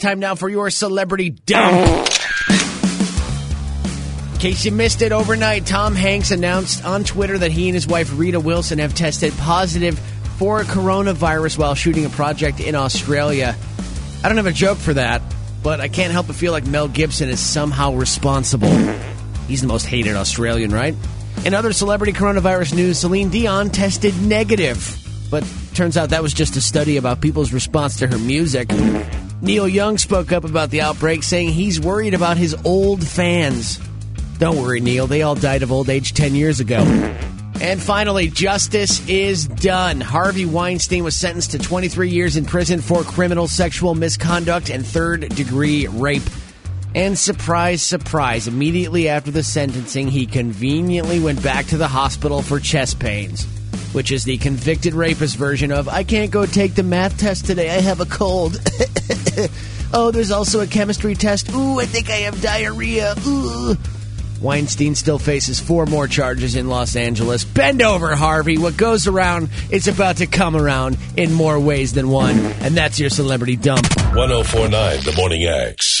Time now for your celebrity dump. In case you missed it overnight, Tom Hanks announced on Twitter that he and his wife Rita Wilson have tested positive for coronavirus while shooting a project in Australia. I don't have a joke for that, but I can't help but feel like Mel Gibson is somehow responsible. He's the most hated Australian, right? In other celebrity coronavirus news, Celine Dion tested negative. But turns out that was just a study about people's response to her music. Neil Young spoke up about the outbreak, saying he's worried about his old fans. Don't worry, Neil, they all died of old age 10 years ago. And finally, justice is done. Harvey Weinstein was sentenced to 23 years in prison for criminal sexual misconduct and third degree rape. And surprise, surprise, immediately after the sentencing, he conveniently went back to the hospital for chest pains, which is the convicted rapist version of I can't go take the math test today, I have a cold. oh, there's also a chemistry test. Ooh, I think I have diarrhea. Ooh. Weinstein still faces four more charges in Los Angeles. Bend over, Harvey. What goes around is about to come around in more ways than one. And that's your celebrity dump. 1049 The Morning X.